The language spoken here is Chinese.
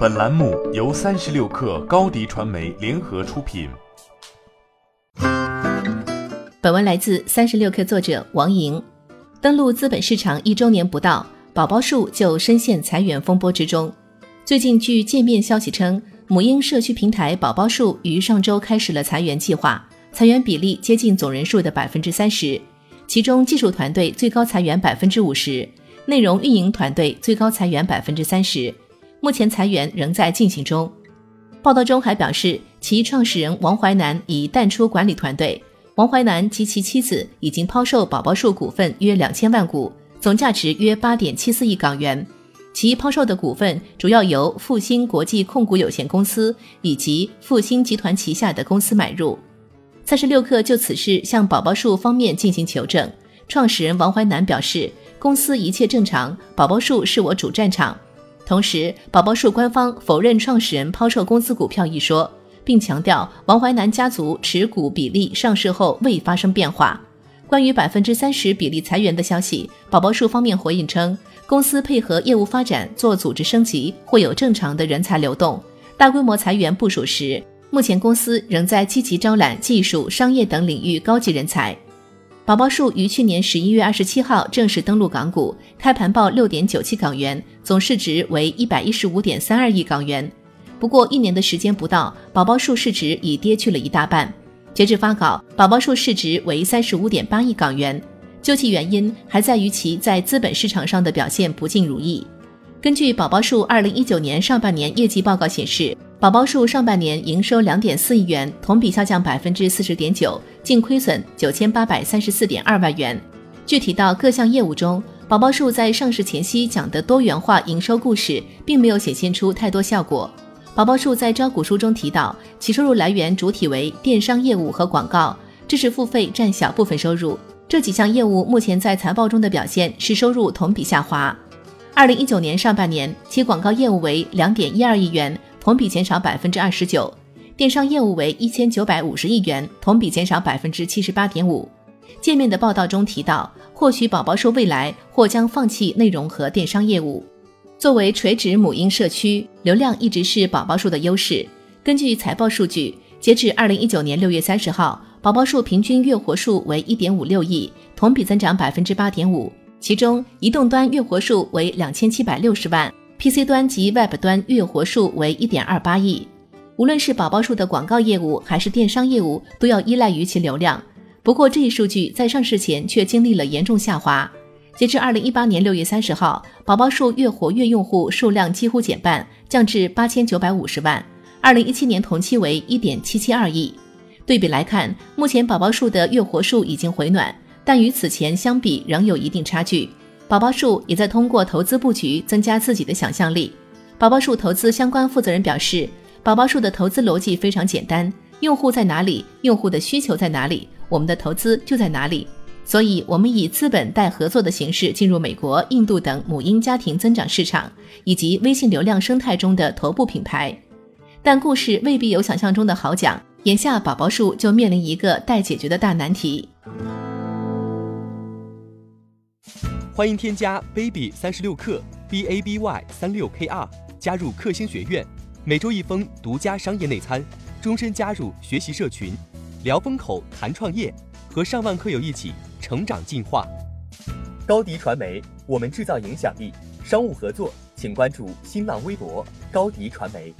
本栏目由三十六氪高低传媒联合出品。本文来自三十六氪作者王莹。登陆资本市场一周年不到，宝宝树就深陷裁员风波之中。最近，据界面消息称，母婴社区平台宝宝树于上周开始了裁员计划，裁员比例接近总人数的百分之三十，其中技术团队最高裁员百分之五十，内容运营团队最高裁员百分之三十。目前裁员仍在进行中。报道中还表示，其创始人王淮南已淡出管理团队。王淮南及其妻子已经抛售宝宝树股份约两千万股，总价值约八点七四亿港元。其抛售的股份主要由复星国际控股有限公司以及复星集团旗下的公司买入。三十六氪就此事向宝宝树方面进行求证，创始人王淮南表示，公司一切正常，宝宝树是我主战场。同时，宝宝树官方否认创始人抛售公司股票一说，并强调王淮南家族持股比例上市后未发生变化。关于百分之三十比例裁员的消息，宝宝树方面回应称，公司配合业务发展做组织升级，会有正常的人才流动。大规模裁员不属实。目前公司仍在积极招揽技术、商业等领域高级人才。宝宝树于去年十一月二十七号正式登陆港股，开盘报六点九七港元，总市值为一百一十五点三二亿港元。不过一年的时间不到，宝宝树市值已跌去了一大半。截至发稿，宝宝树市值为三十五点八亿港元。究其原因，还在于其在资本市场上的表现不尽如意。根据宝宝树二零一九年上半年业绩报告显示。宝宝树上半年营收两点四亿元，同比下降百分之四十点九，净亏损九千八百三十四点二万元。具体到各项业务中，宝宝树在上市前夕讲的多元化营收故事，并没有显现出太多效果。宝宝树在招股书中提到，其收入来源主体为电商业务和广告，知识付费占小部分收入。这几项业务目前在财报中的表现是收入同比下滑。二零一九年上半年，其广告业务为两点一二亿元。同比减少百分之二十九，电商业务为一千九百五十亿元，同比减少百分之七十八点五。界面的报道中提到，或许宝宝树未来或将放弃内容和电商业务。作为垂直母婴社区，流量一直是宝宝树的优势。根据财报数据，截至二零一九年六月三十号，宝宝树平均月活数为一点五六亿，同比增长百分之八点五。其中，移动端月活数为两千七百六十万。PC 端及 Web 端月活数为一点二八亿，无论是宝宝树的广告业务还是电商业务，都要依赖于其流量。不过这一数据在上市前却经历了严重下滑。截至二零一八年六月三十号，宝宝树月活跃用户数量几乎减半，降至八千九百五十万。二零一七年同期为一点七七二亿。对比来看，目前宝宝树的月活数已经回暖，但与此前相比仍有一定差距。宝宝树也在通过投资布局增加自己的想象力。宝宝树投资相关负责人表示，宝宝树的投资逻辑非常简单：用户在哪里，用户的需求在哪里，我们的投资就在哪里。所以，我们以资本带合作的形式进入美国、印度等母婴家庭增长市场，以及微信流量生态中的头部品牌。但故事未必有想象中的好讲。眼下，宝宝树就面临一个待解决的大难题。欢迎添加 baby 三十六克 b a b y 三六 k r 加入克星学院，每周一封独家商业内参，终身加入学习社群，聊风口谈创业，和上万课友一起成长进化。高迪传媒，我们制造影响力。商务合作，请关注新浪微博高迪传媒。